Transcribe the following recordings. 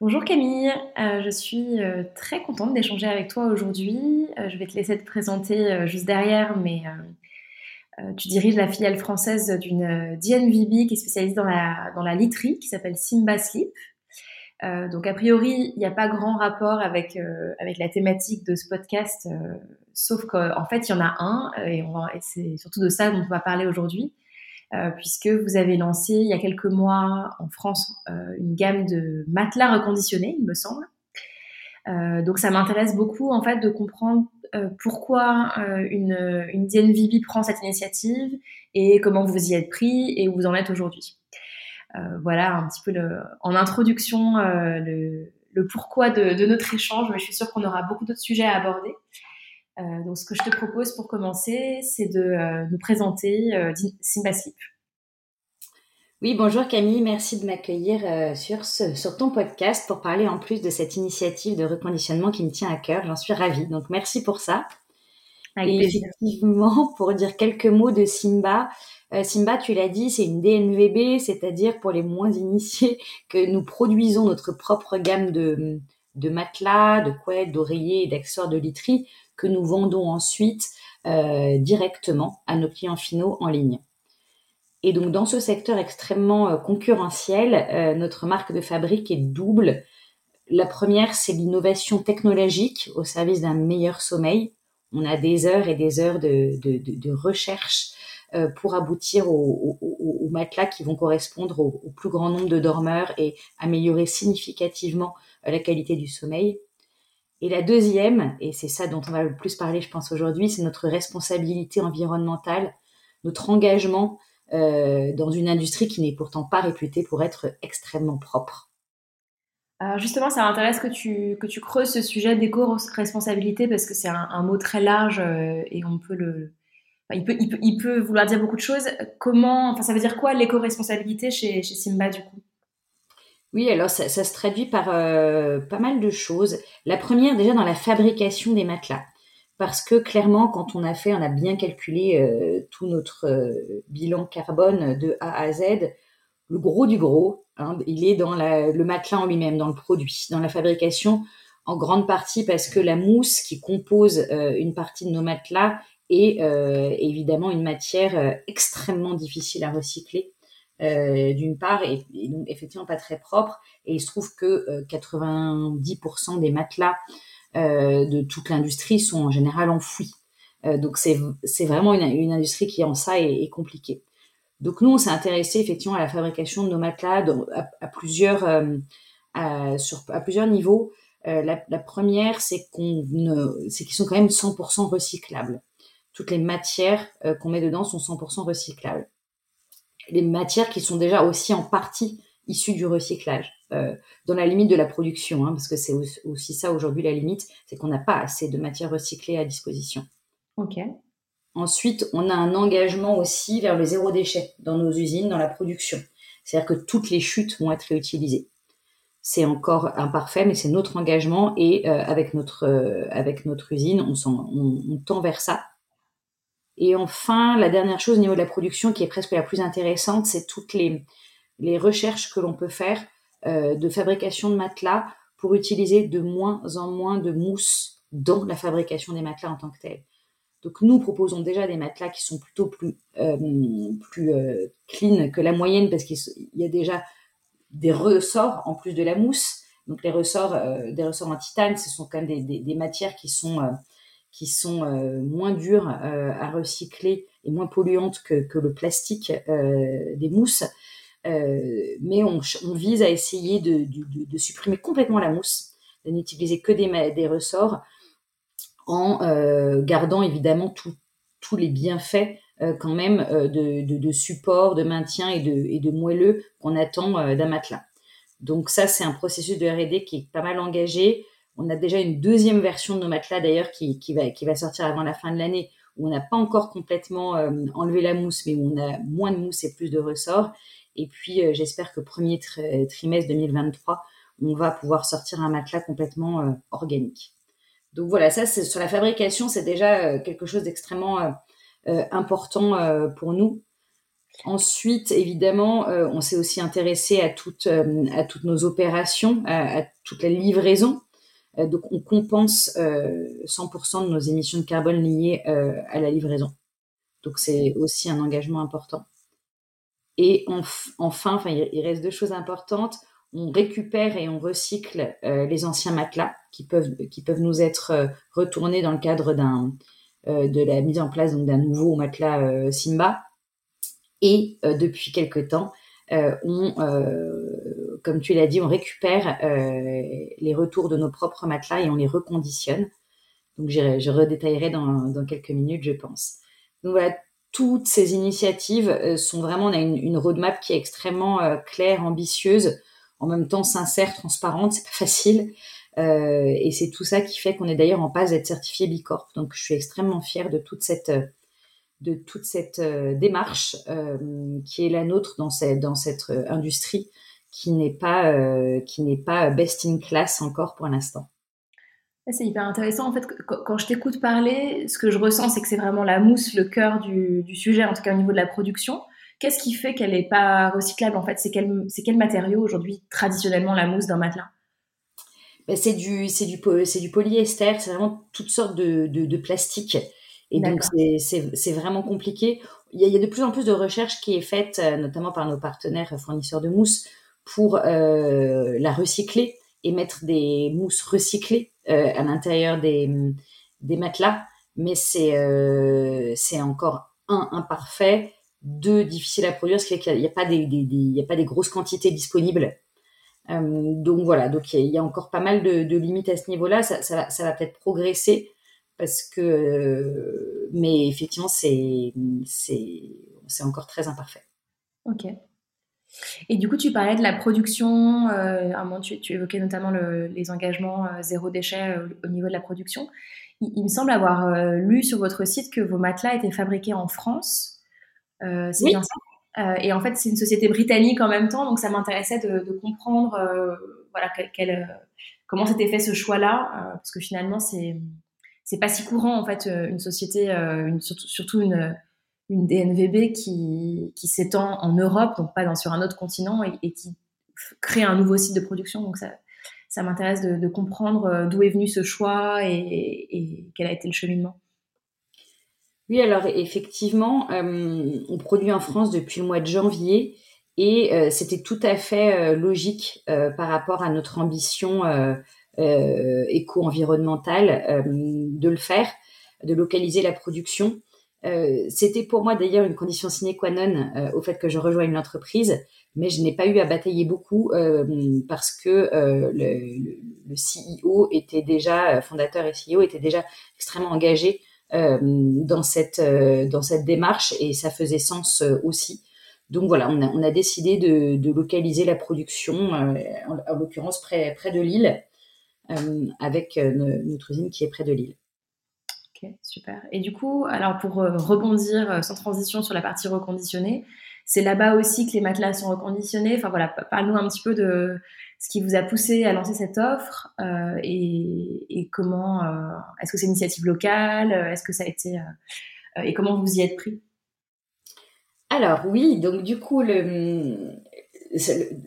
Bonjour Camille, euh, je suis euh, très contente d'échanger avec toi aujourd'hui. Euh, je vais te laisser te présenter juste derrière, mais tu diriges la filiale française d'une DNVB qui est spécialisée dans la, dans literie, qui s'appelle Simba Sleep. donc a priori, il n'y a pas grand rapport avec, la thématique de ce podcast, sauf qu'en fait, il y en a un, et c'est surtout de ça dont on va parler aujourd'hui. Euh, puisque vous avez lancé il y a quelques mois en France euh, une gamme de matelas reconditionnés, il me semble. Euh, donc ça m'intéresse beaucoup en fait de comprendre pourquoi une, une DNVB prend cette initiative et comment vous y êtes pris et où vous en êtes aujourd'hui. voilà un petit peu en introduction le, le, pourquoi de, de, notre échange, mais je suis sûre qu'on aura beaucoup d'autres sujets à aborder. Euh, donc, ce que je te propose pour commencer, c'est de euh, nous présenter euh, Simba Sleep. Oui, bonjour Camille, merci de m'accueillir sur, sur ton podcast pour parler en plus de cette initiative de reconditionnement qui me tient à cœur. J'en suis ravie, donc merci pour ça. Et effectivement, pour dire quelques mots de Simba, Simba, tu l'as dit, c'est une DNVB, c'est-à-dire pour les moins initiés, que nous produisons notre propre gamme de, de matelas, de couettes, d'oreillers et d'accessoires de literie que nous vendons ensuite euh, directement à nos clients finaux en ligne. Et donc dans ce secteur extrêmement euh, concurrentiel, euh, notre marque de fabrique est double. La première, c'est l'innovation technologique au service d'un meilleur sommeil. On a des heures et des heures de, recherche pour aboutir aux au, matelas qui vont correspondre au, au, plus grand nombre de dormeurs et améliorer significativement la qualité du sommeil. Et la deuxième, et c'est ça dont on va le plus parler, je pense, aujourd'hui, c'est notre responsabilité environnementale, notre engagement euh, dans une industrie qui n'est pourtant pas réputée pour être extrêmement propre. Alors justement, ça m'intéresse que tu, que tu creuses ce sujet d'éco-responsabilité parce que c'est un, mot très large euh, et on peut le... il, peut, il, peut, vouloir dire beaucoup de choses. Comment, enfin, ça veut dire quoi l'éco-responsabilité chez, chez Simba du coup? Oui, alors ça, se traduit par euh, pas mal de choses. La première, déjà dans la fabrication des matelas. Parce que clairement, quand on a fait, on a bien calculé euh, tout notre euh, bilan carbone de A à Z, le gros du gros, hein, il est dans le matelas en lui-même, dans le produit, dans la fabrication, en grande partie parce que la mousse qui compose une partie de nos matelas est évidemment une matière extrêmement difficile à recycler euh, d'une part, et, donc effectivement pas très propre. Et il se trouve que 90% euh, des matelas euh, de toute l'industrie sont en général enfouis. donc c'est vraiment une, industrie qui en ça est, compliquée. Donc nous, on s'est intéressé effectivement à la fabrication de nos matelas à, plusieurs, sur, à plusieurs niveaux. la, première, c'est qu'on c'est qu'ils sont quand même 100% recyclables. Toutes les matières qu'on met dedans sont 100% recyclables les matières qui sont déjà aussi en partie issues du recyclage, euh, dans la limite de la production, hein, parce que c'est aussi ça aujourd'hui la limite, c'est qu'on n'a pas assez de matières recyclées à disposition. Ok. Ensuite, on a un engagement aussi vers le zéro déchet dans nos usines, dans la production. C'est-à-dire que toutes les chutes vont être réutilisées. C'est encore imparfait, mais c'est notre engagement et euh, avec notre euh, avec notre usine, on, on, on tend vers ça. Et enfin, la dernière chose au niveau de la production qui est presque la plus intéressante, c'est toutes les, recherches que l'on peut faire euh, de fabrication de matelas pour utiliser de moins en moins de mousse dans la fabrication des matelas en tant que tel. Donc nous proposons déjà des matelas qui sont plutôt plus, euh, plus euh, clean que la moyenne parce qu'il y a déjà des ressorts en plus de la mousse. Donc les ressorts, euh, des ressorts en titane, ce sont quand même des, matières qui sont qui sont euh, moins dures euh, à recycler et moins polluantes que, le plastique euh, des mousses. mais on, vise à essayer de, supprimer complètement la mousse, de n'utiliser que des, des, ressorts, en gardant évidemment tous les bienfaits quand même de, de, support, de maintien et de, et de moelleux qu'on attend d'un matelas. Donc ça, c'est un processus de R&D qui est pas mal engagé. On a déjà une deuxième version de nos matelas d'ailleurs qui, va, qui va sortir avant la fin de l'année, où on n'a pas encore complètement euh, enlevé la mousse, mais où on a moins de mousse et plus de ressorts. Et puis euh, j'espère que premier trimestre 2023, on va pouvoir sortir un matelas complètement euh, organique. Donc voilà, ça c'est sur la fabrication, c'est déjà quelque chose d'extrêmement important pour nous. Ensuite, évidemment, on s'est aussi intéressé à toutes, à toutes nos opérations, à toute la livraison. Donc, on compense 100% de nos émissions de carbone liées à la livraison. Donc, c'est aussi un engagement important. Et enfin, il reste deux choses importantes. On récupère et on recycle euh, les anciens matelas qui peuvent, qui peuvent nous être euh, retournés dans le cadre d'un, euh, de la mise en place d'un nouveau matelas Simba. Et depuis quelque temps, on, comme tu l'as dit, on récupère les retours de nos propres matelas et on les reconditionne. Donc, je redétaillerai dans, dans quelques minutes, je pense. Donc voilà, toutes ces initiatives euh, sont vraiment, on a une, roadmap qui est extrêmement euh, claire, ambitieuse, en même temps sincère, transparente, c'est pas facile. Euh, et c'est tout ça qui fait qu'on est d'ailleurs en passe d'être certifié Bicorp. Donc je suis extrêmement fière de toute cette, de toute cette démarche qui est la nôtre dans cette, dans cette industrie qui n'est pas, qui n'est pas best in class encore pour l'instant. C'est hyper intéressant. En fait, quand je t'écoute parler, ce que je ressens, c'est que c'est vraiment la mousse, le cœur du, sujet, en tout cas au niveau de la production. Qu'est-ce qui fait qu'elle n'est pas recyclable En fait, c'est quel, quel matériau aujourd'hui, traditionnellement, la mousse d'un matelas? Ben, C'est du, du, du polyester, c'est vraiment toutes sortes de, de, plastique. Et donc, c'est vraiment compliqué. Il y, a, de plus en plus de recherches qui est faite, euh, notamment par nos partenaires fournisseurs de mousse, pour euh, la recycler et mettre des mousses recyclées euh, à l'intérieur des, des matelas, mais c'est euh, encore un imparfait, deux difficile à produire, ce qui fait qu'il n'y a, pas des, il a pas des grosses quantités disponibles. Euh, donc voilà, donc il y, a encore pas mal de, de limites à ce niveau-là. Ça, ça, va, ça va peut-être progresser parce que, mais effectivement, c'est encore très imparfait. Ok. Et du coup, tu parlais de la production, euh, à un moment, tu, évoquais notamment les engagements euh, zéro déchet euh, au niveau de la production. Il, me semble avoir lu sur votre site que vos matelas étaient fabriqués en France. c'est bien ça Et en fait, c'est une société britannique en même temps, donc ça m'intéressait de, comprendre voilà, comment s'était fait ce choix-là, parce que finalement, c'est c'est pas si courant en fait une société, une, surtout, surtout une une DNVB qui, s'étend en Europe, donc pas dans, sur un autre continent, et, qui crée un nouveau site de production. Donc ça, ça m'intéresse de, comprendre euh, d'où est venu ce choix et, quel a été le cheminement. Oui, alors effectivement, euh, on produit en France depuis le mois de janvier et euh, c'était tout à fait logique par rapport à notre ambition éco-environnementale de le faire, de localiser la production. Euh, c'était pour moi d'ailleurs une condition sine qua non euh, au fait que je rejoigne l'entreprise, mais je n'ai pas eu à batailler beaucoup euh, parce que le, le, CEO était déjà, fondateur et CEO, était déjà extrêmement engagé dans, cette, dans cette démarche et ça faisait sens aussi. Donc voilà, on a, on a décidé de, de, localiser la production, en, en l'occurrence près, près de Lille, avec notre usine qui est près de Lille super. Et du coup, alors pour euh, rebondir euh, sans transition sur la partie reconditionnée, c'est là-bas aussi que les matelas sont reconditionnés. Enfin voilà, parle-nous un petit peu de ce qui vous a poussé à lancer cette offre euh, et, comment. est-ce que c'est une initiative locale Est-ce que ça a été et comment vous y êtes pris? Alors oui, donc du coup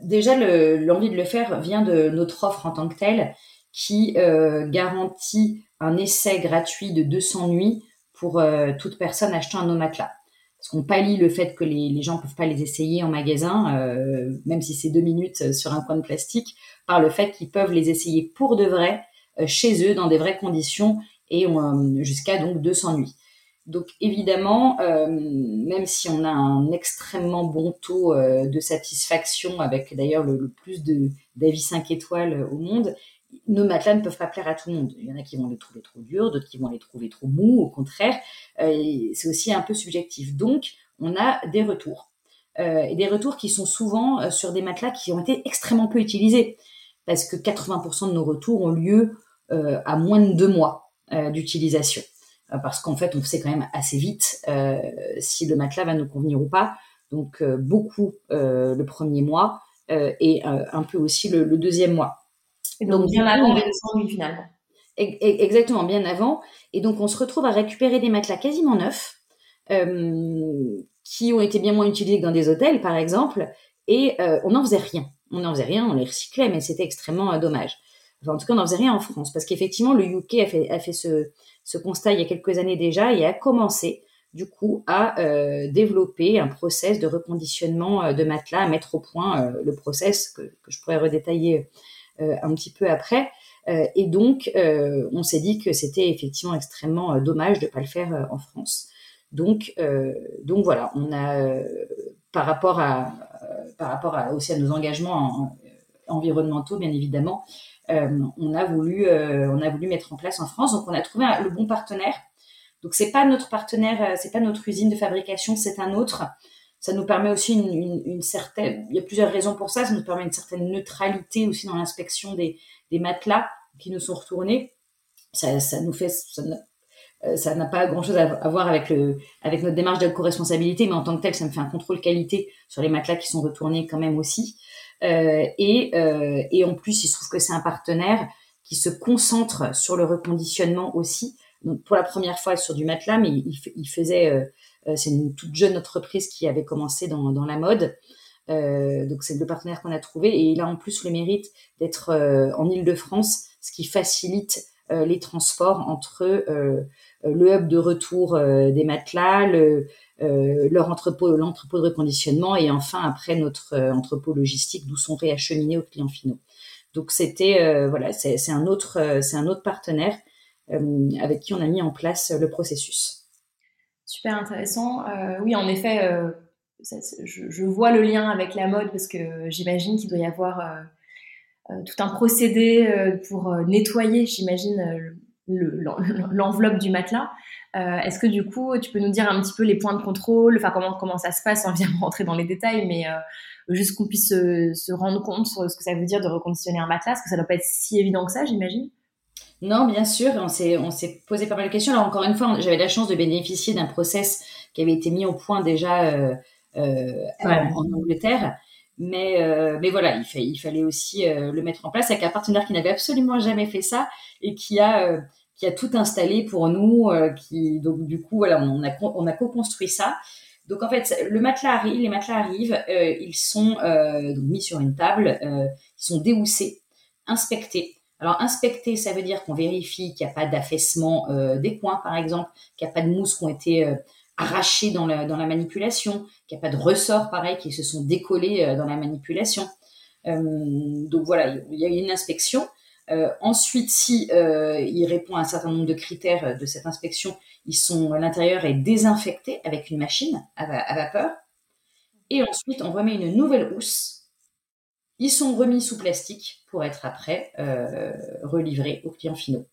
déjà l'envie de le faire vient de notre offre en tant que telle qui garantit un essai gratuit de 200 nuits pour euh, toute personne achetant un matelas. Parce qu'on pallie le fait que les, gens peuvent pas les essayer en magasin, euh, même si c'est deux minutes euh, sur un coin de plastique, par le fait qu'ils peuvent les essayer pour de vrai chez eux dans des vraies conditions et jusqu'à donc 200 nuits. Donc évidemment, même si on a un extrêmement bon taux de satisfaction, avec d'ailleurs le, le, plus d'avis 5 étoiles au monde, nos matelas ne peuvent pas plaire à tout le monde. Il y en a qui vont les trouver trop durs, d'autres qui vont les trouver trop mous, au contraire. Euh, c'est aussi un peu subjectif. Donc, on a des retours. Euh, et des retours qui sont souvent euh, sur des matelas qui ont été extrêmement peu utilisés. Parce que 80% de nos retours ont lieu à moins de deux mois d'utilisation. parce qu'en fait, on sait quand même assez vite si le matelas va nous convenir ou pas. Donc, beaucoup le premier mois et un peu aussi le deuxième mois. Donc, bien avant les 200 finalement. Exactement, bien avant. Et donc, on se retrouve à récupérer des matelas quasiment neufs, euh, qui ont été bien moins utilisés que dans des hôtels, par exemple, et on n'en faisait rien. On n'en faisait rien, on les recyclait, mais c'était extrêmement dommage. Enfin, en tout cas, on n'en faisait rien en France, parce qu'effectivement, le UK a fait, a fait ce, ce constat il y a quelques années déjà et a commencé du coup à euh, développer un process de reconditionnement euh, de matelas, à mettre au point euh, le process que, que, je pourrais redétailler un petit peu après. et donc, on s'est dit que c'était effectivement extrêmement dommage de ne pas le faire en France. Donc, donc voilà, on a par rapport à par rapport aussi à nos engagements environnementaux, bien évidemment, on a voulu on a voulu mettre en place en France. Donc, on a trouvé le bon partenaire donc c'est pas notre partenaire, euh, c'est pas notre usine de fabrication, c'est un autre. Ça nous permet aussi une, certaine, il y a plusieurs raisons pour ça. Ça nous permet une certaine neutralité aussi dans l'inspection des, matelas qui nous sont retournés. Ça, nous fait, euh, ça n'a pas grand chose à, voir avec le avec notre démarche d'éco-responsabilité, mais en tant que tel, ça me fait un contrôle qualité sur les matelas qui sont retournés quand même aussi. Euh, et, et en plus, il se trouve que c'est un partenaire qui se concentre sur le reconditionnement aussi pour la première fois sur du matelas, mais il, faisait, euh, euh, c'est une toute jeune entreprise qui avait commencé dans, la mode. Euh, donc c'est le partenaire qu'on a trouvé et il a en plus le mérite d'être en Île-de-France, ce qui facilite les transports entre le hub de retour des matelas, le, leur entrepôt, l'entrepôt de reconditionnement et enfin après notre entrepôt logistique d'où sont réacheminés aux clients finaux. Donc c'était voilà, c'est un autre c'est un autre partenaire euh, avec qui on a mis en place le processus. Super intéressant. Euh, oui, en effet, euh, je, vois le lien avec la mode parce que j'imagine qu'il doit y avoir tout un procédé pour nettoyer, j'imagine, l'enveloppe du matelas. Est-ce que du coup, tu peux nous dire un petit peu les points de contrôle, enfin comment comment ça se passe, sans bien rentrer dans les détails, mais juste qu'on puisse se, rendre compte sur ce que ça veut dire de reconditionner un matelas, parce que ça doit pas être si évident que ça, j'imagine. Non, bien sûr, on s'est, on s'est posé pas mal de questions. Alors encore une fois, j'avais la chance de bénéficier d'un process qui avait été mis au point déjà euh, euh, en, Angleterre. Mais, euh, mais voilà, il, il fallait aussi le mettre en place avec un partenaire qui n'avait absolument jamais fait ça et qui a, qui a tout installé pour nous. qui, donc du coup, voilà, on a, on a co-construit ça. Donc en fait, le matelas arrive, les matelas arrivent, ils sont donc mis sur une table, ils sont déhoussés, inspectés alors inspecter, ça veut dire qu'on vérifie qu'il n'y a pas d'affaissement euh, des coins, par exemple, qu'il n'y a pas de mousses qui ont été euh, arrachées dans la, dans la manipulation, qu'il n'y a pas de ressorts, pareil, qui se sont décollés euh, dans la manipulation. donc voilà, il y a une inspection. ensuite, si il répond à un certain nombre de critères de cette inspection, ils sont l'intérieur est désinfecté avec une machine à vapeur. Et ensuite, on remet une nouvelle housse ils sont remis sous plastique pour être après euh, relivrés aux clients finaux.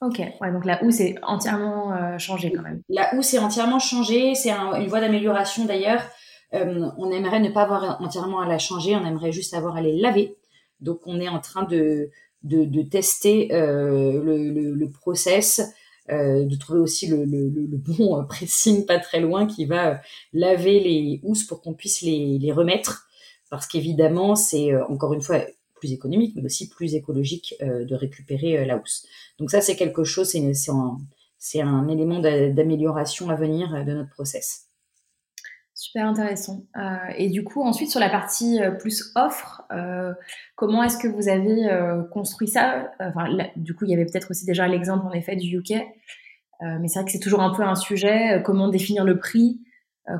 Ok, ouais, donc la housse est entièrement euh, changée quand même. La housse est entièrement changée, c'est une voie d'amélioration d'ailleurs. Euh, on aimerait ne pas avoir entièrement à la changer, on aimerait juste avoir à les laver. Donc on est en train de, de, de tester euh, le, le, le, process, de trouver aussi le, le, bon pressing pas très loin qui va laver les housses pour qu'on puisse les, les remettre parce qu'évidemment, c'est euh, encore une fois plus économique, mais aussi plus écologique euh, de récupérer euh, la housse. Donc ça, c'est quelque chose, c'est un, élément d'amélioration à venir de notre process. Super intéressant. et du coup, ensuite, sur la partie plus offre, comment est-ce que vous avez construit ça? Enfin, Du coup, il y avait peut-être aussi déjà l'exemple, en effet, du UK. mais c'est vrai que c'est toujours un peu un sujet. comment définir le prix?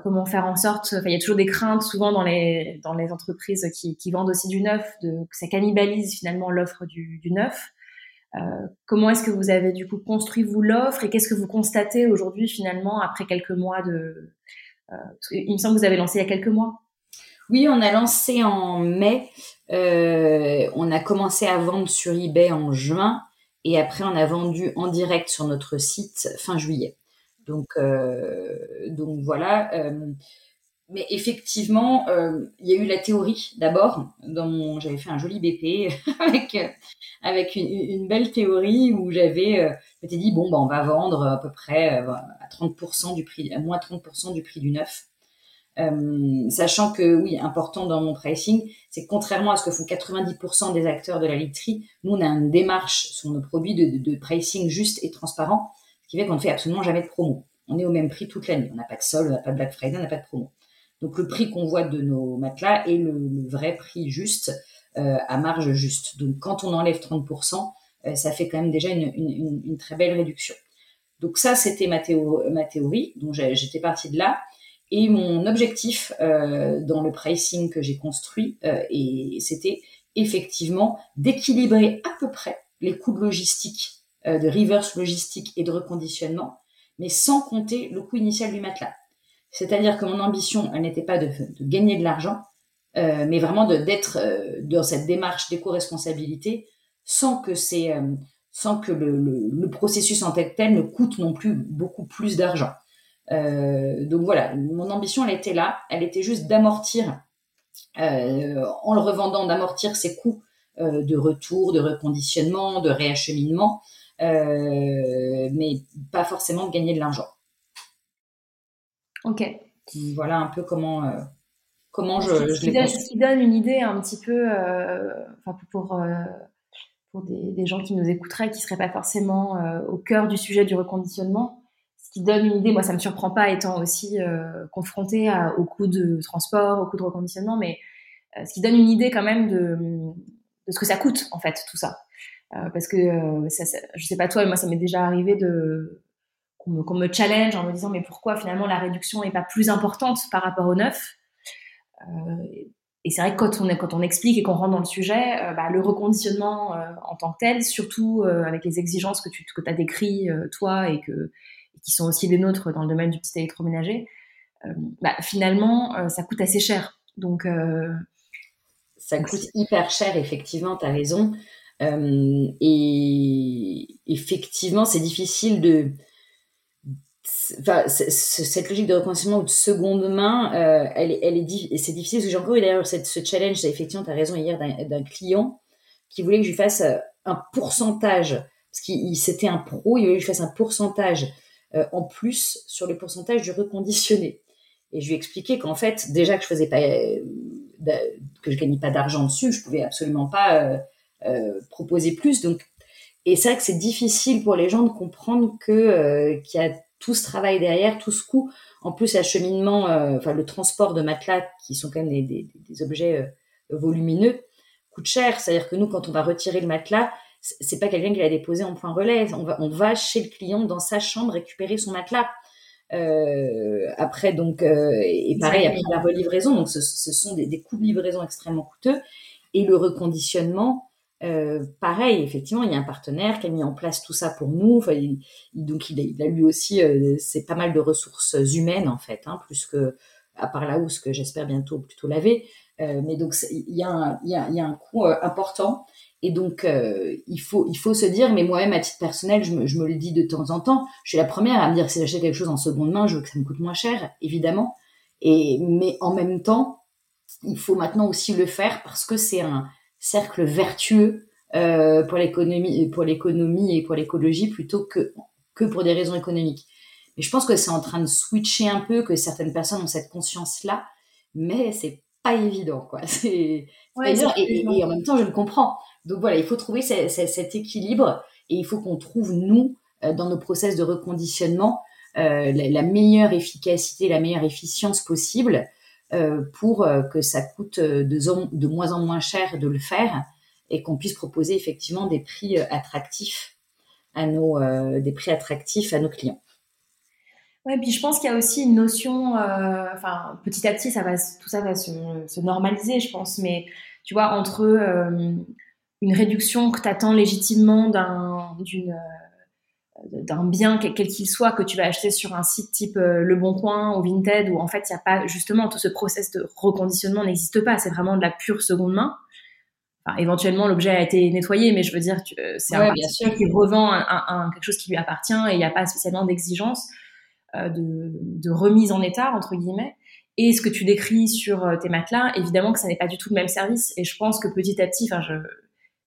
Comment faire en sorte, il y a toujours des craintes souvent dans les, entreprises qui, vendent aussi du neuf, que ça cannibalise finalement l'offre du, neuf. Euh, comment est-ce que vous avez du coup construit vous l'offre et qu'est-ce que vous constatez aujourd'hui finalement après quelques mois de... Euh, il me semble que vous avez lancé il y a quelques mois. Oui, on a lancé en mai. Euh, on a commencé à vendre sur eBay en juin et après on a vendu en direct sur notre site fin juillet. Donc, euh, donc voilà. Euh, mais effectivement, euh, il y a eu la théorie d'abord. J'avais fait un joli BP avec une, belle théorie où j'avais, dit bon bah on va vendre à peu près à 30% du prix, à moins 30% du prix du neuf. sachant que oui, important dans mon pricing, c'est que contrairement à ce que font 90% des acteurs de la literie, nous on a une démarche sur nos produits de pricing juste et transparent qui fait qu'on ne fait absolument jamais de promo. on est au même prix toute l'année. On n'a pas de sol, on n'a pas de Black Friday, on n'a pas de promo. Donc le prix qu'on voit de nos matelas est le, vrai prix juste, euh, à marge juste. Donc quand on enlève 30%, euh, ça fait quand même déjà une, très belle réduction. Donc ça, c'était ma, théorie, donc j'étais partie de là. Et mon objectif euh, dans le pricing que j'ai construit, c'était effectivement d'équilibrer à peu près les coûts de logistique, de reverse logistique et de reconditionnement, mais sans compter le coût initial du matelas. C'est-à-dire que mon ambition, elle n'était pas de, gagner de l'argent, euh, mais vraiment d'être euh, dans cette démarche d'éco-responsabilité sans que euh, sans que le, processus en tant que tel ne coûte non plus beaucoup plus d'argent. donc voilà, mon ambition, elle était là, elle était juste d'amortir, en le revendant, d'amortir ces coûts de retour, de reconditionnement, de réacheminement, mais pas forcément gagner de l'argent. Ok. Voilà un peu comment, euh, comment je, je l'ai Ce qui donne une idée un petit peu, euh, pour, euh, pour des, gens qui nous écouteraient, qui ne seraient pas forcément au cœur du sujet du reconditionnement. Ce qui donne une idée, moi ça ne me surprend pas étant aussi confrontée au coût de transport, au coût de reconditionnement, mais ce qui donne une idée quand même de, de ce que ça coûte en fait tout ça. Parce que ça, je sais pas toi, mais moi ça m'est déjà arrivé de qu'on me, challenge en me disant mais pourquoi finalement la réduction n'est pas plus importante par rapport au neuf? Euh, et c'est vrai que quand on, quand on explique et qu'on rentre dans le sujet, euh, bah, le reconditionnement euh, en tant que tel, surtout avec les exigences que tu que as décrites toi et, que, qui sont aussi les nôtres dans le domaine du petit électroménager, bah, finalement, ça coûte assez cher. Donc, ça coûte hyper cher, effectivement, tu as raison. Et effectivement, c'est difficile de, enfin, cette logique de reconditionnement ou de seconde main, euh, elle, elle est, c'est difficile parce que j'ai encore eu d'ailleurs ce challenge, effectivement, tu as raison hier, d'un client qui voulait que je lui fasse euh, un pourcentage, parce qu'il c'était un pro, il voulait que je fasse un pourcentage euh, en plus sur le pourcentage du reconditionné. Et je lui ai expliqué qu'en fait, déjà que je faisais pas, que je gagnais pas d'argent dessus, je pouvais absolument pas proposer plus. Donc, et c'est vrai que c'est difficile pour les gens de comprendre que qu'il y a tout ce travail derrière, tout ce coût. En plus, l'acheminement, euh, enfin le transport de matelas, qui sont quand même des, objets euh, volumineux, coûte cher. C'est-à-dire que nous, quand on va retirer le matelas, c'est pas quelqu'un qui l'a déposé en point relais. On va, on va chez le client dans sa chambre récupérer son matelas. Euh, après, donc, et pareil, après la relivraison, donc ce, sont des, des coûts de livraison extrêmement coûteux. Et le reconditionnement, euh, pareil, effectivement, il y a un partenaire qui a mis en place tout ça pour nous. Enfin, donc, il a, il a, lui aussi, euh, c'est pas mal de ressources humaines en fait, hein, plus que à part la housse que j'espère bientôt plutôt laver. Euh, mais donc, il y, a un, il, y il y a un coût euh, important. Et donc, euh, il faut, il faut se dire, mais moi-même à titre personnel, je me, je me, le dis de temps en temps. Je suis la première à me dire si j'achète quelque chose en seconde main, je veux que ça me coûte moins cher, évidemment. Et mais en même temps, il faut maintenant aussi le faire parce que c'est un cercle vertueux euh, pour l'économie, pour l'économie et pour l'écologie plutôt que que pour des raisons économiques. Mais je pense que c'est en train de switcher un peu, que certaines personnes ont cette conscience-là, mais c'est pas évident, quoi. C'est et, en même temps, je le comprends. Donc voilà, il faut trouver cet équilibre et il faut qu'on trouve nous euh, dans nos process de reconditionnement euh, la, meilleure efficacité, la meilleure efficience possible pour euh, que ça coûte euh, de, moins en moins cher de le faire et qu'on puisse proposer effectivement des prix attractifs à nos, des prix attractifs à nos clients. Ouais, puis je pense qu'il y a aussi une notion, petit à petit, ça va, tout ça va se, normaliser, je pense, mais tu vois, entre une réduction que tu attends légitimement d'une d'un bien quel qu'il soit que tu vas acheter sur un site type euh, Le Bon Coin ou Vinted où en fait il n'y a pas justement tout ce process de reconditionnement n'existe pas. C'est vraiment de la pure seconde main. Enfin, éventuellement l'objet a été nettoyé mais je veux dire euh, c'est un bien qui revend un, quelque chose qui lui appartient et il n'y a pas spécialement d'exigence euh, de, de, remise en état entre guillemets. Et ce que tu décris sur tes matelas évidemment que ça n'est pas du tout le même service. Et je pense que petit à petit enfin je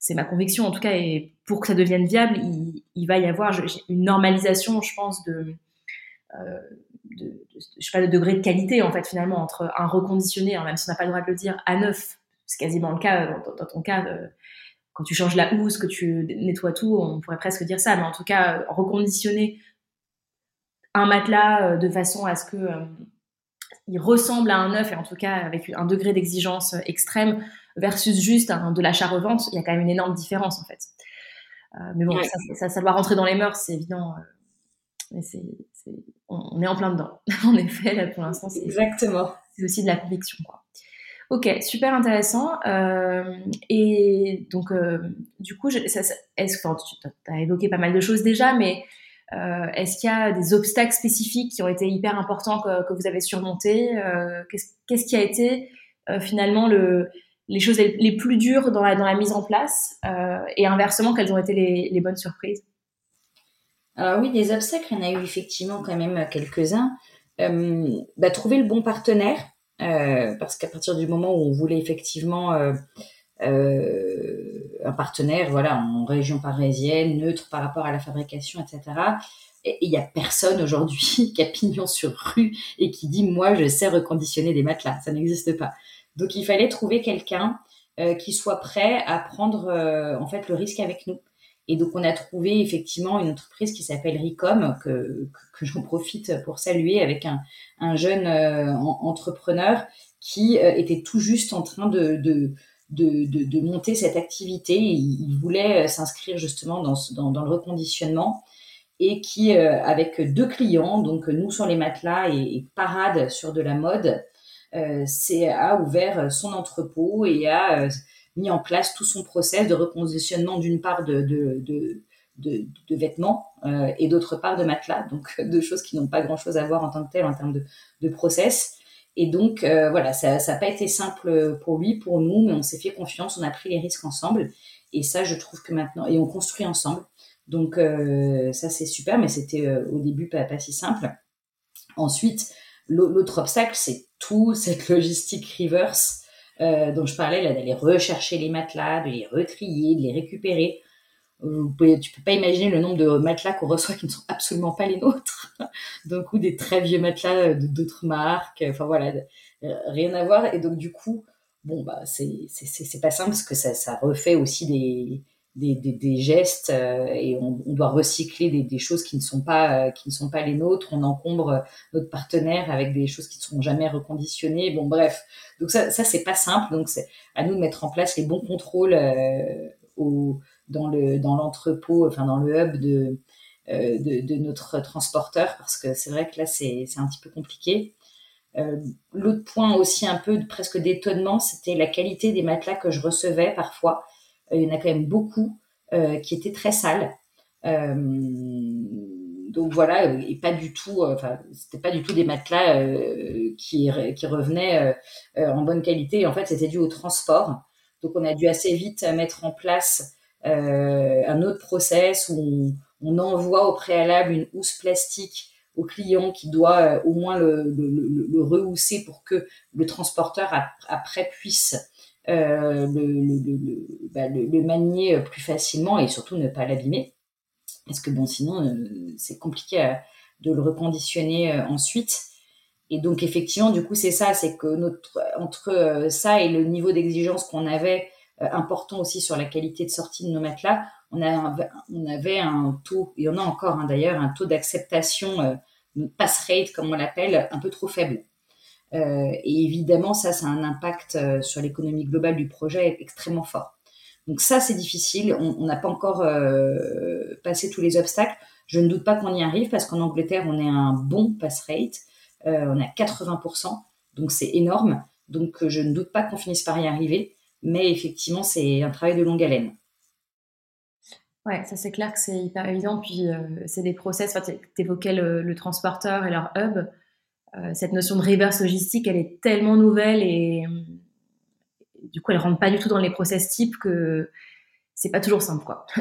c'est ma conviction en tout cas, et pour que ça devienne viable, il, va y avoir une normalisation, je pense, de, euh, de, sais pas, de degré de qualité en fait finalement entre un reconditionné, hein, même si on n'a pas le droit de le dire, à neuf, c'est quasiment le cas dans, ton cas. Euh, quand tu changes la housse, que tu nettoies tout, on pourrait presque dire ça, mais en tout cas, reconditionné un matelas de façon à ce que il ressemble à un œuf et en tout cas avec un degré d'exigence extrême versus juste de l'achat-revente, il y a quand même une énorme différence en fait. mais bon, ça, ça, doit rentrer dans les mœurs, c'est évident. mais c'est, on, est en plein dedans. en effet, là pour l'instant, c'est exactement. C'est aussi de la conviction, quoi. Ok, super intéressant. Euh, et donc, euh, du coup, est-ce que tu as évoqué pas mal de choses déjà, mais euh, est-ce qu'il y a des obstacles spécifiques qui ont été hyper importants que, vous avez surmontés Qu'est-ce qui a été finalement le, les choses les, plus dures dans la, mise en place Et inversement, quelles ont été les, bonnes surprises Alors oui, des obstacles, il y en a eu effectivement quand même quelques-uns. Bah, trouver le bon partenaire. Euh, parce qu'à partir du moment où on voulait effectivement euh, euh, un partenaire, voilà, en région parisienne, neutre par rapport à la fabrication, etc. Et il y a personne aujourd'hui qui a pignon sur rue et qui dit moi je sais reconditionner des matelas, ça n'existe pas. Donc il fallait trouver quelqu'un qui soit prêt à prendre en fait le risque avec nous. Et donc, on a trouvé effectivement une entreprise qui s'appelle Ricom, que, que, j'en profite pour saluer, avec un, un jeune euh, entrepreneur qui euh, était tout juste en train de, de, de, de, monter cette activité. Il, voulait euh, s'inscrire justement dans, dans, dans, le reconditionnement et qui, avec deux clients, donc nous sur les matelas et, Parade sur de la mode, euh, a ouvert son entrepôt et a mis en place tout son process de reconditionnement d'une part de, de, de, de, vêtements euh, et d'autre part de matelas, donc deux choses qui n'ont pas grand-chose à voir en tant que telles en termes de, de process. Et donc euh, voilà, ça n'a pas été simple pour lui, pour nous, mais on s'est fait confiance, on a pris les risques ensemble. Et ça, je trouve que maintenant, et on construit ensemble. Donc euh, ça, c'est super, mais c'était euh, au début pas, pas si simple. Ensuite, l'autre obstacle, c'est tout cette logistique reverse euh, dont je parlais, d'aller rechercher les matelas, de les retrier, de les récupérer. Vous pouvez, tu peux pas imaginer le nombre de matelas qu'on reçoit qui ne sont absolument pas les nôtres. donc, ou des très vieux matelas d'autres marques. Enfin, voilà, euh, rien à voir. Et donc, du coup, bon, bah, pas simple parce que ça, ça refait aussi des, des, des, gestes euh, et on, on, doit recycler des, des, choses qui ne sont pas euh, qui ne sont pas les nôtres. On encombre euh, notre partenaire avec des choses qui ne seront jamais reconditionnées. Bon, bref. Donc ça, ça c'est pas simple. Donc c'est à nous de mettre en place les bons contrôles au, dans le dans l'entrepôt, enfin dans le hub de, de, de notre transporteur parce que c'est vrai que là c'est c'est un petit peu compliqué. L'autre point aussi un peu presque d'étonnement, c'était la qualité des matelas que je recevais parfois il y en a quand même beaucoup euh, qui étaient très sales. Euh, donc voilà, et pas du tout, euh, enfin, c'était pas du tout des matelas qui, qui revenaient en bonne qualité. En fait, c'était dû au transport. Donc on a dû assez vite mettre en place un autre process où on, envoie au préalable une housse plastique au client qui doit au moins le, le, le, rehousser pour que le transporteur après puisse euh, bah, le, manier plus facilement et surtout ne pas l'abîmer. Parce que bon, sinon, euh, c'est compliqué de le reconditionner euh, ensuite. Et donc, effectivement, du coup, c'est ça, c'est que notre, entre ça et le niveau d'exigence qu'on avait, important aussi sur la qualité de sortie de nos matelas, on, avait un taux, et on a encore hein, d'ailleurs, un taux d'acceptation, pass rate, comme on l'appelle, un peu trop faible. Euh, et évidemment, ça, ça a un impact euh, sur l'économie globale du projet extrêmement fort. Donc ça, c'est difficile. On n'a pas encore euh, passé tous les obstacles. Je ne doute pas qu'on y arrive parce qu'en Angleterre, on est un bon pass rate. on est à 80%, donc c'est énorme. Donc je ne doute pas qu'on finisse par y arriver. Mais effectivement, c'est un travail de longue haleine. Ouais, ça c'est clair que c'est hyper évident. Puis c'est des process. tu évoquais le, transporteur et leur hub. Euh, cette notion de reverse logistique, elle est tellement nouvelle et, du coup, elle rentre pas du tout dans les process types que c'est pas toujours simple, quoi.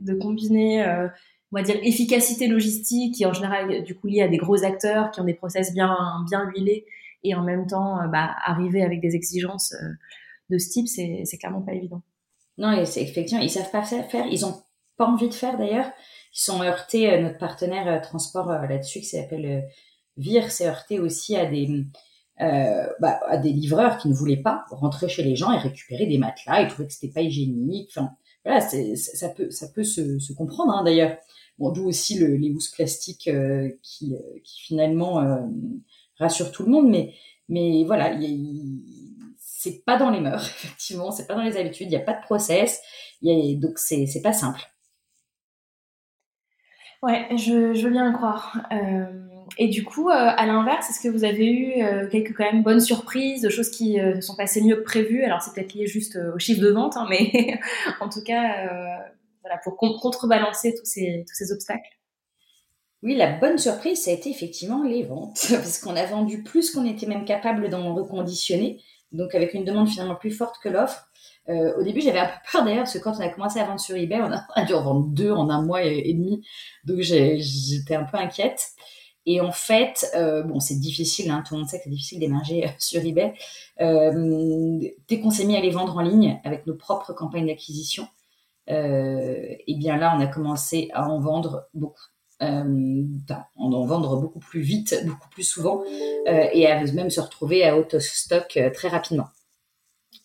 De, combiner, euh, on va dire, efficacité logistique, qui en général, du coup, liée à des gros acteurs qui ont des process bien, bien huilés, et en même temps, euh, bah, arriver avec des exigences de ce type, c'est clairement pas évident. Non, c'est effectivement, ils savent pas faire, ils ont pas envie de faire d'ailleurs qui sont heurtés, euh, notre partenaire euh, transport euh, là-dessus qui s'appelle Vir s'est heurté aussi à des, bah, à des livreurs qui ne voulaient pas rentrer chez les gens et récupérer des matelas. Ils trouvaient que c'était pas hygiénique. Enfin, voilà, ça peut, ça peut se, se comprendre hein, d'ailleurs. Bon, d'où aussi le, les housses plastiques qui, qui finalement rassurent tout le monde. Mais, mais voilà, c'est pas dans les mœurs, effectivement, c'est pas dans les habitudes, il n'y a pas de process, y a, donc c'est pas simple. Ouais, je, veux bien le croire. Euh, et du coup, euh, à l'inverse, est-ce que vous avez eu euh, quelques quand même bonnes surprises, de choses qui sont passées mieux que prévu Alors c'est peut-être lié juste au chiffre de vente, hein, mais en tout cas, voilà, pour contrebalancer tous ces, tous ces obstacles. Oui, la bonne surprise, ça a été effectivement les ventes, parce qu'on a vendu plus qu'on était même capable d'en reconditionner, donc avec une demande finalement plus forte que l'offre. Euh, au début, j'avais un peu peur d'ailleurs, parce que quand on a commencé à vendre sur eBay, on a, dû en vendre deux en un mois et, demi. Donc, j'étais un peu inquiète. Et en fait, euh, bon, c'est difficile, hein, tout le monde sait que c'est difficile d'émerger euh, sur eBay. Euh, dès qu'on s'est mis à les vendre en ligne avec nos propres campagnes d'acquisition, et eh bien là, on a commencé à en vendre beaucoup. Euh, on en vendre beaucoup plus vite, beaucoup plus souvent, et à même se retrouver à of stock très rapidement.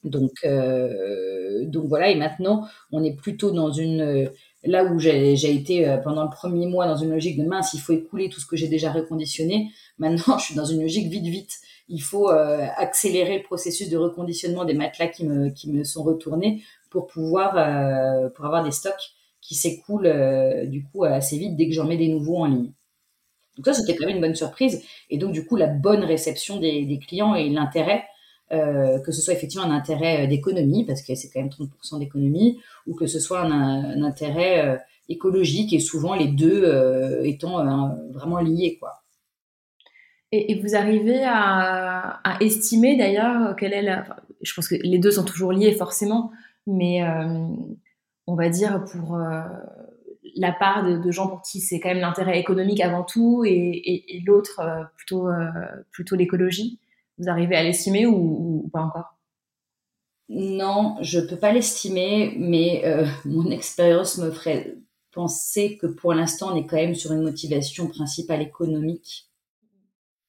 Donc, euh, donc voilà, et maintenant, on est plutôt dans une... Là où j'ai été euh, pendant le premier mois dans une logique de mince, il faut écouler tout ce que j'ai déjà reconditionné. Maintenant, je suis dans une logique vite, vite. Il faut euh, accélérer le processus de reconditionnement des matelas qui me, qui me sont retournés pour pouvoir pour avoir des stocks qui s'écoulent du coup assez vite dès que j'en mets des nouveaux en ligne. Donc ça, c'était quand même une bonne surprise. Et donc, du coup, la bonne réception des, des clients et l'intérêt euh, que ce soit effectivement un intérêt euh, d'économie, parce que c'est quand même 30% d'économie, ou que ce soit un, intérêt euh, écologique, et souvent les deux étant vraiment liés. Quoi. Et, vous arrivez à, estimer d'ailleurs quelle est la... Je pense que les deux sont toujours liés forcément, mais on va dire pour la part de, gens pour qui c'est quand même l'intérêt économique avant tout et, l'autre plutôt, plutôt l'écologie? Vous arrivez à l'estimer ou, pas encore? Non, je ne peux pas l'estimer, mais euh, mon expérience me ferait penser que pour l'instant, on est quand même sur une motivation principale économique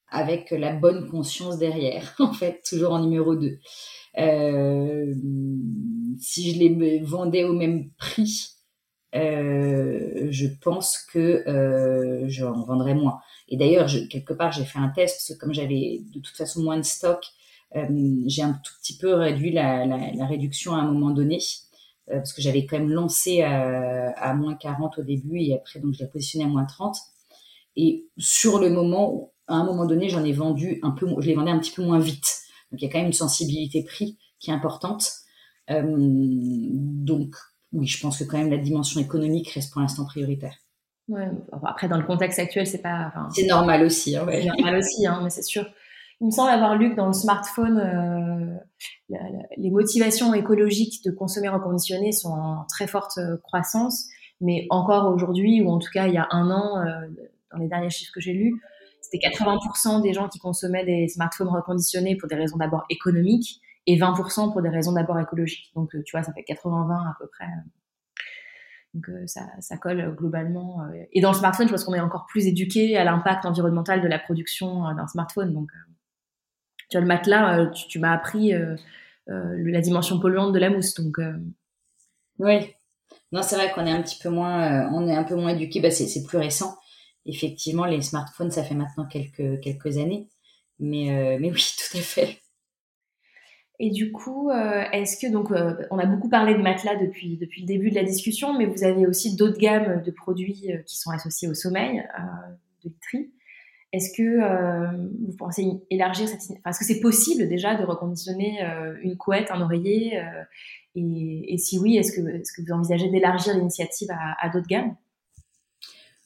avec la bonne conscience derrière, en fait, toujours en numéro 2. Euh, si je les vendais au même prix, euh, je pense que euh, j'en vendrais moins. Et d'ailleurs, quelque part, j'ai fait un test parce que comme j'avais de toute façon moins de stock, euh, j'ai un tout petit peu réduit la, réduction à un moment donné euh, parce que j'avais quand même lancé à, à, moins 40 au début et après donc je l'ai positionné à moins 30. Et sur le moment, à un moment donné, j'en ai vendu un peu, je les vendais un petit peu moins vite. Donc il y a quand même une sensibilité prix qui est importante. Euh, donc oui, je pense que quand même la dimension économique reste pour l'instant prioritaire. Ouais, après, dans le contexte actuel, c'est pas. c'est normal aussi. Hein, C'est normal aussi, hein, mais c'est sûr. Il me semble avoir lu que dans le smartphone, euh, les motivations écologiques de consommer reconditionné sont en très forte euh, croissance, mais encore aujourd'hui, ou en tout cas il y a un an, euh, dans les derniers chiffres que j'ai lus, c'était 80% des gens qui consommaient des smartphones reconditionnés pour des raisons d'abord économiques et 20% pour des raisons d'abord écologiques. Donc, tu vois, ça fait 80-20 à peu près. Donc euh, ça, ça, colle globalement. Euh. Et dans le smartphone, je pense qu'on est encore plus éduqué à l'impact environnemental de la production euh, d'un smartphone. Donc, tu vois, le matelas, tu, m'as appris la dimension polluante de la mousse. Donc, oui. Non, c'est vrai qu'on est un petit peu moins, on est un peu moins éduqué. Bah, c'est plus récent. Effectivement, les smartphones, ça fait maintenant quelques quelques années. Mais mais oui, tout à fait. Et du coup, euh, est-ce que donc euh, on a beaucoup parlé de matelas depuis depuis le début de la discussion, mais vous avez aussi d'autres gammes de produits euh, qui sont associés au sommeil de literie. Est-ce que vous pensez élargir cette enfin, est-ce que c'est possible déjà de reconditionner une couette, un oreiller et, si oui, est-ce que est-ce que vous envisagez d'élargir l'initiative à, à d'autres gammes?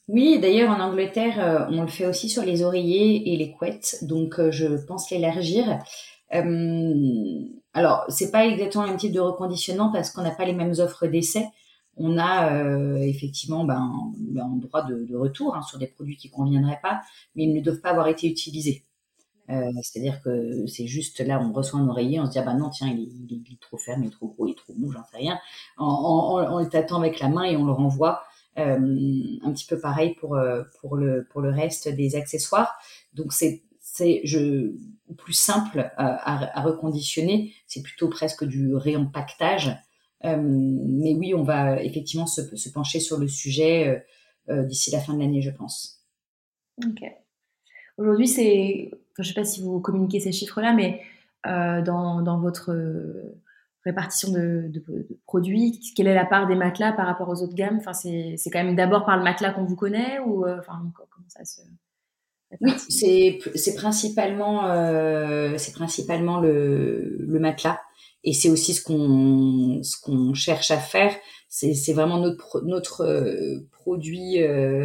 Oui, d'ailleurs en Angleterre, on le fait aussi sur les oreillers et les couettes, donc je pense l'élargir. Euh, alors, c'est pas exactement le même type de reconditionnement parce qu'on n'a pas les mêmes offres d'essai. On a euh, effectivement ben, ben, un droit de, retour hein, sur des produits qui conviendraient pas, mais ils ne doivent pas avoir été utilisés. Euh, c'est-à-dire que c'est juste là, on reçoit un oreiller, on se dit ah bah non tiens il est, trop ferme, il est trop gros, il est trop mou, j'en sais rien. On, le tâtant avec la main et on le renvoie. un petit peu pareil pour pour le pour le reste des accessoires. Donc c'est je plus simple à, reconditionner, c'est plutôt presque du réempaquetage. Euh, mais oui, on va effectivement se, pencher sur le sujet d'ici la fin de l'année, je pense. Ok. Aujourd'hui, c'est, je ne sais pas si vous communiquez ces chiffres-là, mais dans, dans, votre répartition de, produits Quelle est la part des matelas par rapport aux autres gammes? Enfin, c'est, quand même d'abord par le matelas qu'on vous connaît ou euh, enfin, comment ça se oui, c'est, principalement, euh, c'est principalement le, le, matelas. Et c'est aussi ce qu'on, ce qu'on cherche à faire. C'est, vraiment notre, notre euh, produit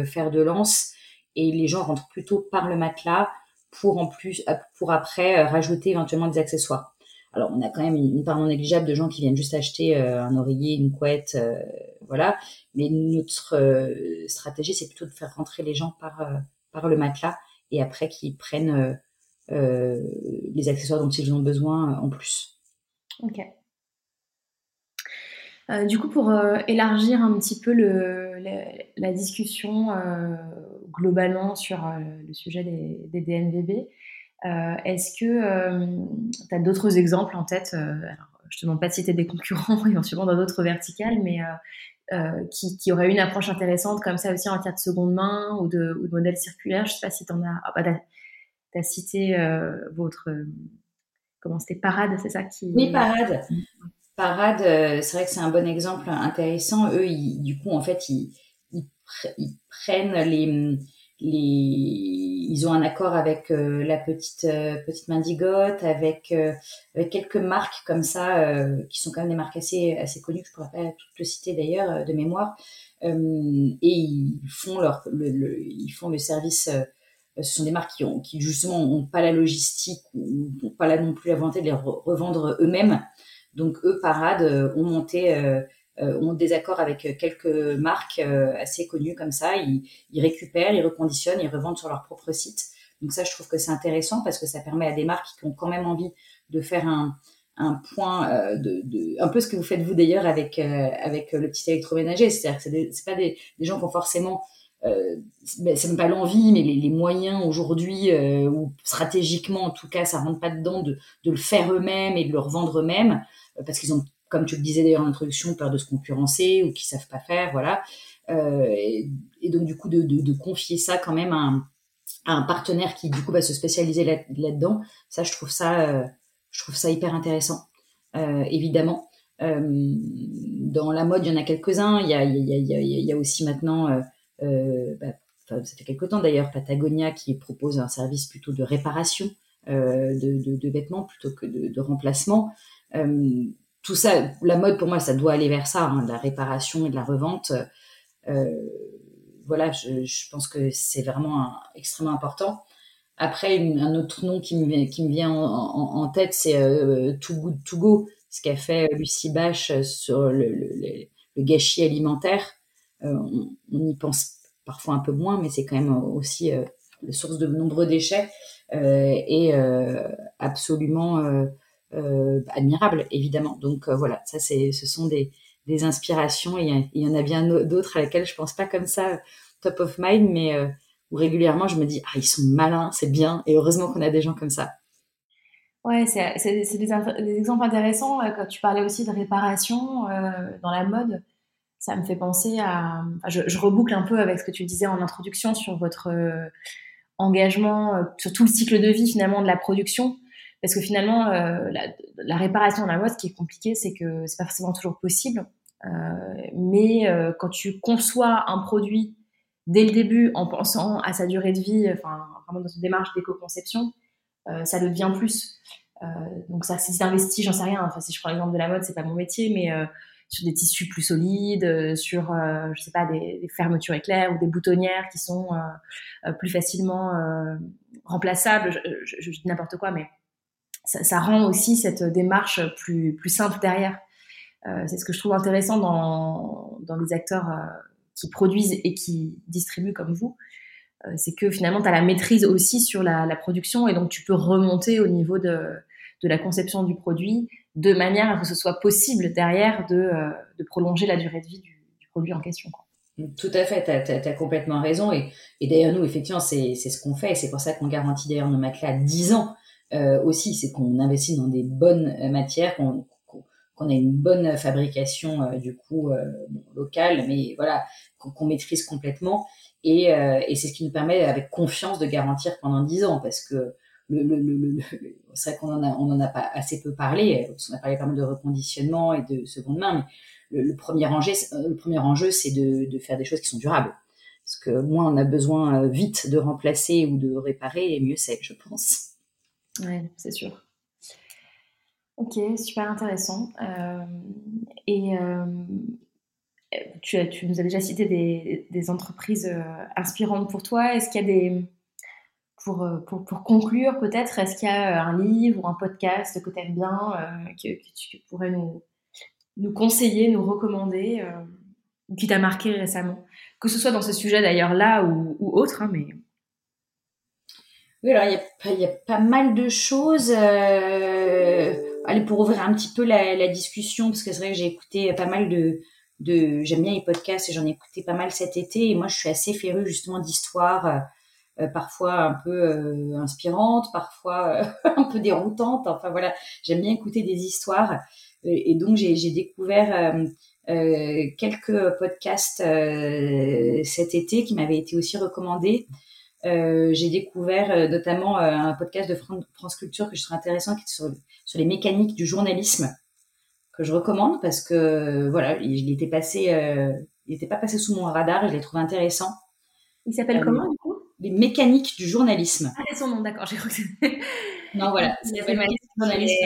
fer de lance. Et les gens rentrent plutôt par le matelas pour en plus, pour après rajouter éventuellement des accessoires. Alors, on a quand même une, part non négligeable de gens qui viennent juste acheter euh, un oreiller, une couette, euh, voilà. Mais notre euh, stratégie, c'est plutôt de faire rentrer les gens par, par le matelas et après qu'ils prennent les accessoires dont ils ont besoin en plus. Ok. du coup, pour élargir un petit peu la, discussion globalement sur le sujet des, des DNVB, euh, est-ce que euh, tu as d'autres exemples en tête euh, Je te demande pas de citer des concurrents éventuellement dans d'autres verticales, mais qui, qui auraient une approche intéressante comme ça aussi en cas de seconde main ou de, ou de modèle circulaire. Je sais pas si tu en as. Ah, bah, tu as, cité votre. comment c'était Parade, c'est ça qui... Oui, Parade. Parade, c'est vrai que c'est un bon exemple intéressant. Eux, du coup, en fait, ils, ils prennent les les, ils ont un accord avec euh, la petite euh, petite Mandigote, avec euh, avec quelques marques comme ça qui sont quand même des marques assez assez connues je pourrais pas toutes le citer d'ailleurs de mémoire. et ils font leur le, ils font le service. ce sont des marques qui ont qui justement ont pas la logistique ou n'ont pas là non plus la volonté de les revendre eux-mêmes. Donc eux parade ont monté euh, ont des accords avec quelques marques euh, assez connues comme ça. Ils, ils, récupèrent, ils reconditionnent, ils revendent sur leur propre site. Donc ça, je trouve que c'est intéressant parce que ça permet à des marques qui ont quand même envie de faire un, un point euh, de, de, un peu ce que vous faites vous d'ailleurs avec euh, avec le petit électroménager c'est-à-dire que c'est c'est pas des, des, gens qui ont forcément euh, c'est même pas l'envie mais les, les moyens aujourd'hui euh, ou stratégiquement en tout cas ça rentre pas dedans de, de le faire eux-mêmes et de le revendre eux-mêmes parce qu'ils ont comme tu le disais d'ailleurs en introduction, peur de se concurrencer ou qui savent pas faire, voilà. Euh, et, donc du coup de, confier ça quand même à un, partenaire qui du coup va se spécialiser là-dedans, ça je trouve ça, euh, je trouve ça hyper intéressant, euh, évidemment. dans la mode, il y en a quelques-uns. Il y a, aussi maintenant, bah, ça fait quelques temps d'ailleurs, Patagonia qui propose un service plutôt de réparation de, vêtements plutôt que de remplacement. Euh, tout ça, la mode pour moi, ça doit aller vers ça, hein, de la réparation et de la revente. Euh, voilà, je, je, pense que c'est vraiment extrêmement important. Après, un autre nom qui me, qui me vient en, tête, c'est euh, Too Good To Go, ce qu'a fait Lucie Bache sur le, le, le gâchis alimentaire. Euh, on, on, y pense parfois un peu moins, mais c'est quand même aussi euh, la source de nombreux déchets euh, et euh, absolument euh, admirable, évidemment. Donc euh, voilà, ça, c'est, ce sont des, des inspirations. Il y en a bien d'autres à lesquelles je pense pas comme ça top of mind, mais euh, où régulièrement je me dis, ah, ils sont malins, c'est bien. Et heureusement qu'on a des gens comme ça. Ouais, c'est, c'est, des, des, exemples intéressants. Quand tu parlais aussi de réparation euh, dans la mode, ça me fait penser à. je, reboucle un peu avec ce que tu disais en introduction sur votre engagement, sur tout le cycle de vie finalement de la production. Parce que finalement, euh, la, la, réparation de la mode, ce qui est compliqué, c'est que c'est pas forcément toujours possible. Euh, mais euh, quand tu conçois un produit dès le début en pensant à sa durée de vie, enfin vraiment dans une démarche d'éco-conception, ça devient plus. Donc ça, si investis, j'en sais rien. Enfin, si je prends l'exemple de la mode, c'est pas mon métier, mais sur des tissus plus solides, sur, je sais pas, des, fermetures éclairs ou des boutonnières qui sont plus facilement remplaçables. Je dis n'importe quoi, mais ça, rend aussi cette démarche plus, plus simple derrière. Euh, c'est ce que je trouve intéressant dans, dans les acteurs euh, qui produisent et qui distribuent comme vous. Euh, c'est que finalement, tu as la maîtrise aussi sur la, production et donc tu peux remonter au niveau de, de la conception du produit de manière à ce que ce soit possible derrière de, de prolonger la durée de vie du, du produit en question. Quoi. Tout à fait, tu as, complètement raison. Et, et d'ailleurs, nous, effectivement, c'est ce qu'on fait. C'est pour ça qu'on garantit d'ailleurs nos matelas 10 ans aussi, c'est qu'on investit dans des bonnes euh, matières, qu'on qu'on a une bonne fabrication du coup locale, mais voilà qu'on maîtrise complètement. Et, et c'est ce qui nous permet avec confiance de garantir pendant 10 ans, parce que le, le, le, c'est vrai qu'on en a, on en a pas assez peu parlé, parce qu'on a parlé pas mal de reconditionnement et de seconde main, mais le, premier enjeu, le premier enjeu, c'est de, de faire des choses qui sont durables. Parce que moins on a besoin euh, vite de remplacer ou de réparer, et mieux c'est, je pense. Oui, c'est sûr. Ok, super intéressant. Euh, et euh, tu, tu, nous as déjà cité des, entreprises inspirantes pour toi. Est-ce qu'il y a des, pour, euh, conclure, peut-être, est-ce qu'il y a euh, un livre ou un podcast que tu aimes bien, euh, que, tu pourrais nous, conseiller, nous recommander, euh, qui t'a marqué récemment? Que ce soit dans ce sujet d'ailleurs là ou, ou autre, hein, mais. Alors il y, y, a pas mal de choses. Euh... Allez, pour ouvrir un petit peu la, discussion, parce que c'est vrai que j'ai écouté pas mal de. J'aime bien les podcasts et j'en ai écouté pas mal cet été. Et moi, je suis assez férue justement d'histoire euh, parfois un peu euh, inspirante, parfois euh, un peu déroutante. Enfin voilà, j'aime bien écouter des histoires. Et, donc j'ai découvert quelques podcasts cet été qui m'avaient été aussi recommandés. J'ai découvert notamment un podcast de France Culture que je trouve intéressant, qui est sur, sur les mécaniques du journalisme, que je recommande parce que voilà, il était passé, il n'était pas passé sous mon radar je l'ai trouvé intéressant. Il s'appelle comment du coup? Les mécaniques du journalisme. Ah, c'est son nom, d'accord, j'ai cru que Non, voilà, c'est les mécaniques du journalisme.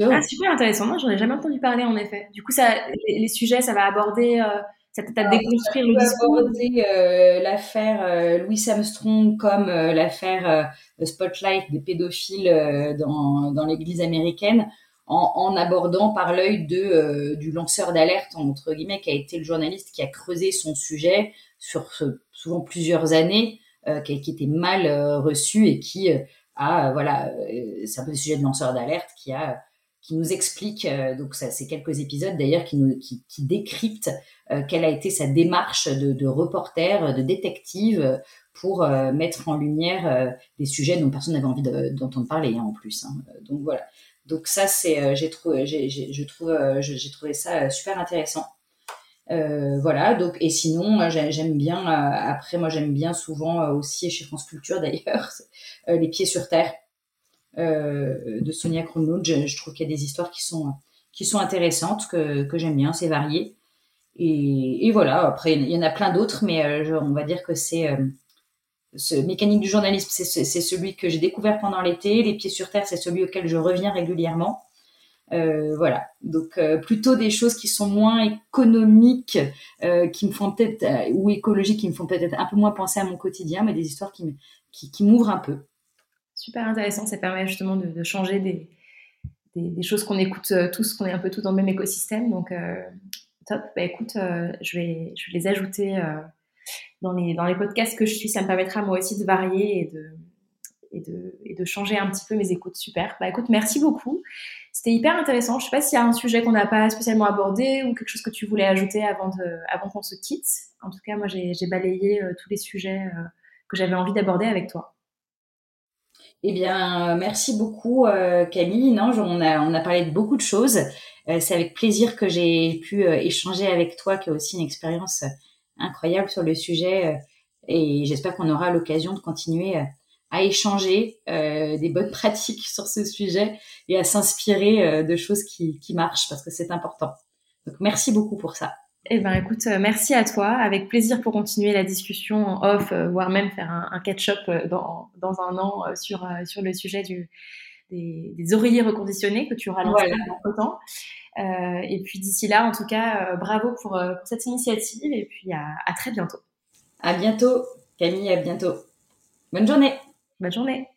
Euh, ah, super intéressant. Moi, j'en ai jamais entendu parler, en effet. Du coup, ça, les, sujets, ça va aborder, euh, ça t'a déconstruire le discours. aborder euh, l'affaire euh, Louis Armstrong comme l'affaire Spotlight des pédophiles dans, dans l'église américaine. En, en, abordant par l'œil de du lanceur d'alerte entre guillemets qui a été le journaliste qui a creusé son sujet sur souvent plusieurs années, euh, qui, qui, était mal euh, reçu et qui euh, a, voilà, c'est un peu le sujet de lanceur d'alerte qui a qui nous explique, donc ça, c'est quelques épisodes d'ailleurs qui qui, qui décryptent quelle a été sa démarche de, de reporter, de détective pour mettre en lumière des sujets dont personne n'avait envie d'entendre parler hein, en plus. Hein. Donc voilà. Donc ça c'est j'ai trouvé je trouve j'ai trouvé ça super intéressant. Euh, voilà, donc et sinon j'aime bien euh, après moi j'aime bien souvent euh, aussi chez France Culture d'ailleurs les pieds sur terre de Sonia Kronlund, je, trouve qu'il y a des histoires qui sont qui sont intéressantes que, que j'aime bien, c'est varié. Et, et, voilà après il y en a plein d'autres mais on va dire que c'est ce mécanique du journalisme c'est celui que j'ai découvert pendant l'été, les pieds sur terre c'est celui auquel je reviens régulièrement. Euh, voilà, donc euh, plutôt des choses qui sont moins économiques, euh, qui me font peut-être ou écologiques, qui me font peut-être un peu moins penser à mon quotidien, mais des histoires qui, qui, qui m'ouvrent un peu. Super intéressant, ça permet justement de, changer des, choses qu'on écoute tous, qu'on est un peu tous dans le même écosystème. Donc top. Bah écoute, je vais je vais les ajouter dans les podcasts que je suis. Ça me permettra moi aussi de varier et de changer un petit peu mes écoutes. Super. Bah écoute, merci beaucoup. C'était hyper intéressant. Je sais pas s'il y a un sujet qu'on n'a pas spécialement abordé ou quelque chose que tu voulais ajouter avant, qu'on se quitte. En tout cas, moi, j'ai balayé euh, tous les sujets euh, que j'avais envie d'aborder avec toi. Eh bien, merci beaucoup, euh, Camille. Non, on a, on a parlé de beaucoup de choses. C'est avec plaisir que j'ai pu échanger avec toi, qui a aussi une expérience incroyable sur le sujet. Et j'espère qu'on aura l'occasion de continuer à échanger euh, des bonnes pratiques sur ce sujet et à s'inspirer euh, de choses qui, qui marchent parce que c'est important. Donc merci beaucoup pour ça. Eh ben écoute, euh, merci à toi. Avec plaisir pour continuer la discussion en off, voire même faire un, un catch-up dans, dans un an sur, sur le sujet du, des, des oreillers reconditionnés que tu auras lancé voilà. temps. Euh, et puis d'ici là, en tout cas, bravo pour, pour, cette initiative et puis à, à très bientôt. À bientôt, Camille, à bientôt. Bonne journée. Bonne journée.